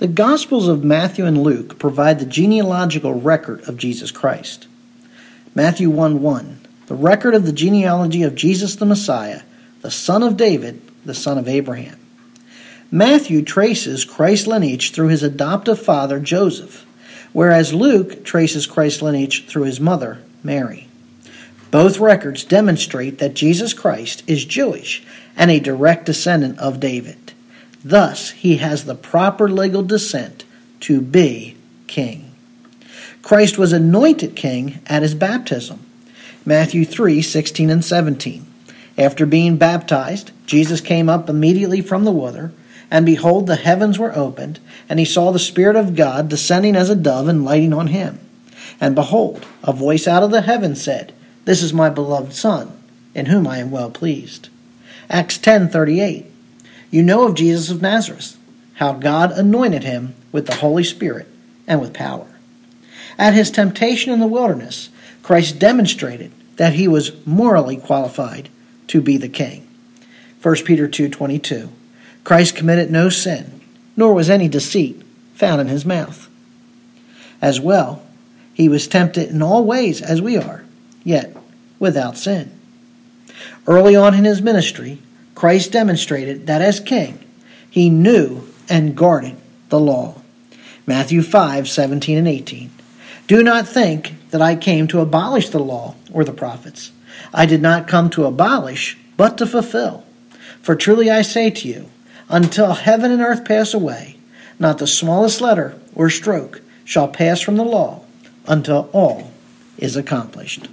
The Gospels of Matthew and Luke provide the genealogical record of Jesus Christ. Matthew 1 1, the record of the genealogy of Jesus the Messiah, the son of David, the son of Abraham. Matthew traces Christ's lineage through his adoptive father Joseph, whereas Luke traces Christ's lineage through his mother Mary. Both records demonstrate that Jesus Christ is Jewish and a direct descendant of David. Thus, he has the proper legal descent to be king. Christ was anointed king at his baptism. Matthew 3 16 and 17. After being baptized, Jesus came up immediately from the water, and behold, the heavens were opened, and he saw the Spirit of God descending as a dove and lighting on him. And behold, a voice out of the heaven said, This is my beloved Son, in whom I am well pleased. Acts 10:38. You know of Jesus of Nazareth, how God anointed him with the Holy Spirit and with power. At his temptation in the wilderness, Christ demonstrated that he was morally qualified to be the king. 1 Peter 2:22. Christ committed no sin, nor was any deceit found in his mouth. As well, he was tempted in all ways as we are, yet without sin. Early on in his ministry, Christ demonstrated that as king, he knew and guarded the law. Matthew 5 17 and 18. Do not think that I came to abolish the law or the prophets. I did not come to abolish, but to fulfill. For truly I say to you, until heaven and earth pass away, not the smallest letter or stroke shall pass from the law until all is accomplished.